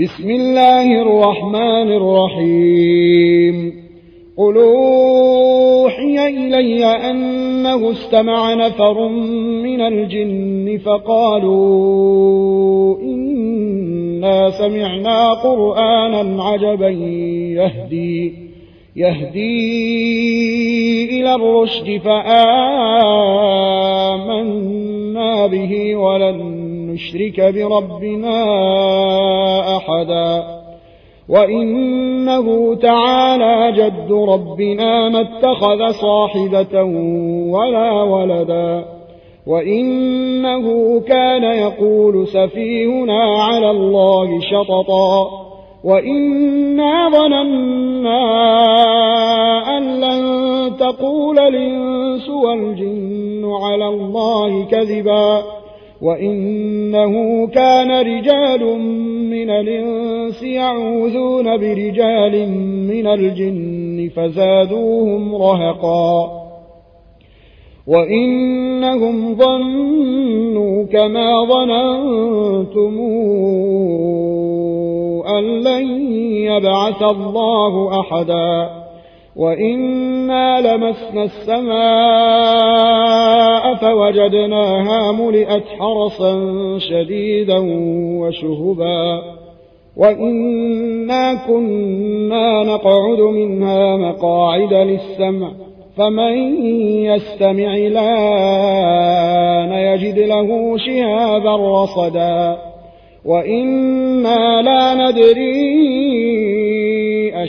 بسم الله الرحمن الرحيم. قل أوحي إلي أنه استمع نفر من الجن فقالوا إنا سمعنا قرآنا عجبا يهدي يهدي إلى الرشد فآمنا به ولن نشرك بربنا أحدا وإنه تعالى جد ربنا ما اتخذ صاحبة ولا ولدا وإنه كان يقول سفيهنا على الله شططا وإنا ظننا أن لن تقول الإنس والجن على الله كذبا وإنه كان رجال من الإنس يعوذون برجال من الجن فزادوهم رهقا. وإنهم ظنوا كما ظننتم أن لن يبعث الله أحداً. وإنا لمسنا السماء فوجدناها ملئت حرسا شديدا وشهبا وإنا كنا نقعد منها مقاعد للسمع فمن يستمع الآن يجد له شهابا رصدا وإنا لا ندري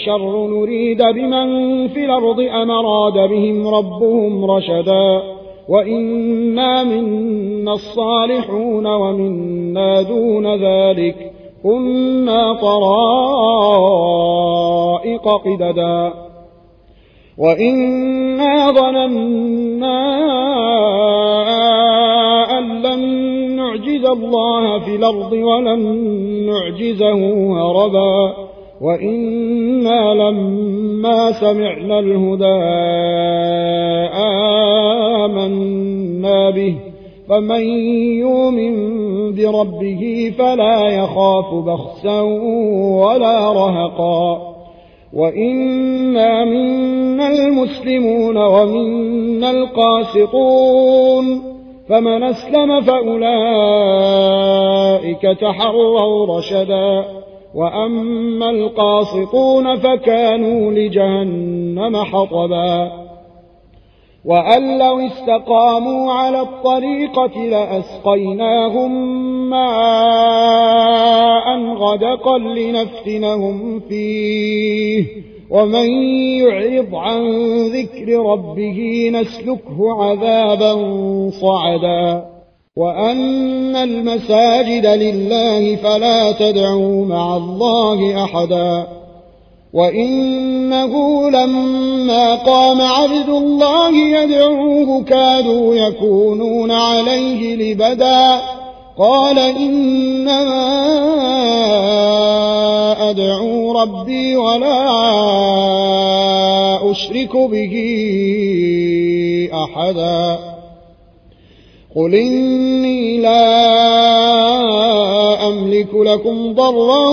أشر نريد بمن في الأرض أم أراد بهم ربهم رشدا وإنا منا الصالحون ومنا دون ذلك كنا طرائق قددا وإنا ظننا أن لن نعجز الله في الأرض ولن نعجزه هربا وإنا لما سمعنا الهدى آمنا به فمن يؤمن بربه فلا يخاف بخسا ولا رهقا وإنا منا المسلمون ومنا القاسطون فمن أسلم فأولئك تحروا رشدا وأما القاسطون فكانوا لجهنم حطبا. وأن لو استقاموا على الطريقة لأسقيناهم ماء غدقا لنفتنهم فيه. ومن يعرض عن ذكر ربه نسلكه عذابا صعدا. وأن المساجد لله فلا تدعوا مع الله أحدا وإنه لما قام عبد الله يدعوه كادوا يكونون عليه لبدا قال إنما أدعو ربي ولا أشرك به أحدا قل إني لا أملك لكم ضرا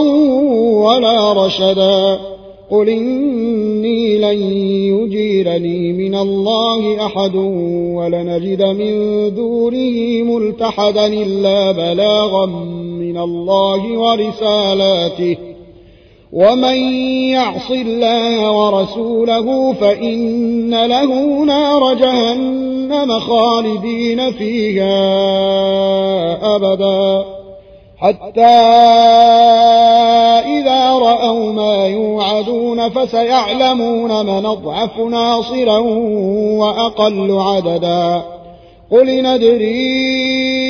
ولا رشدا قل إني لن يجيرني من الله أحد ولنجد من دونه ملتحدا إلا بلاغا من الله ورسالاته ومن يعص الله ورسوله فإن له نار جهنم خالدين فيها أبدا حتى إذا رأوا ما يوعدون فسيعلمون من أضعف ناصرا وأقل عددا قل ندري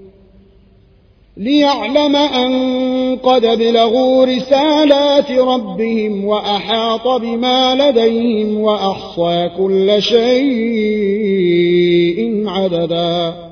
ليعلم أن قد بلغوا رسالات ربهم وأحاط بما لديهم وأحصى كل شيء عددا.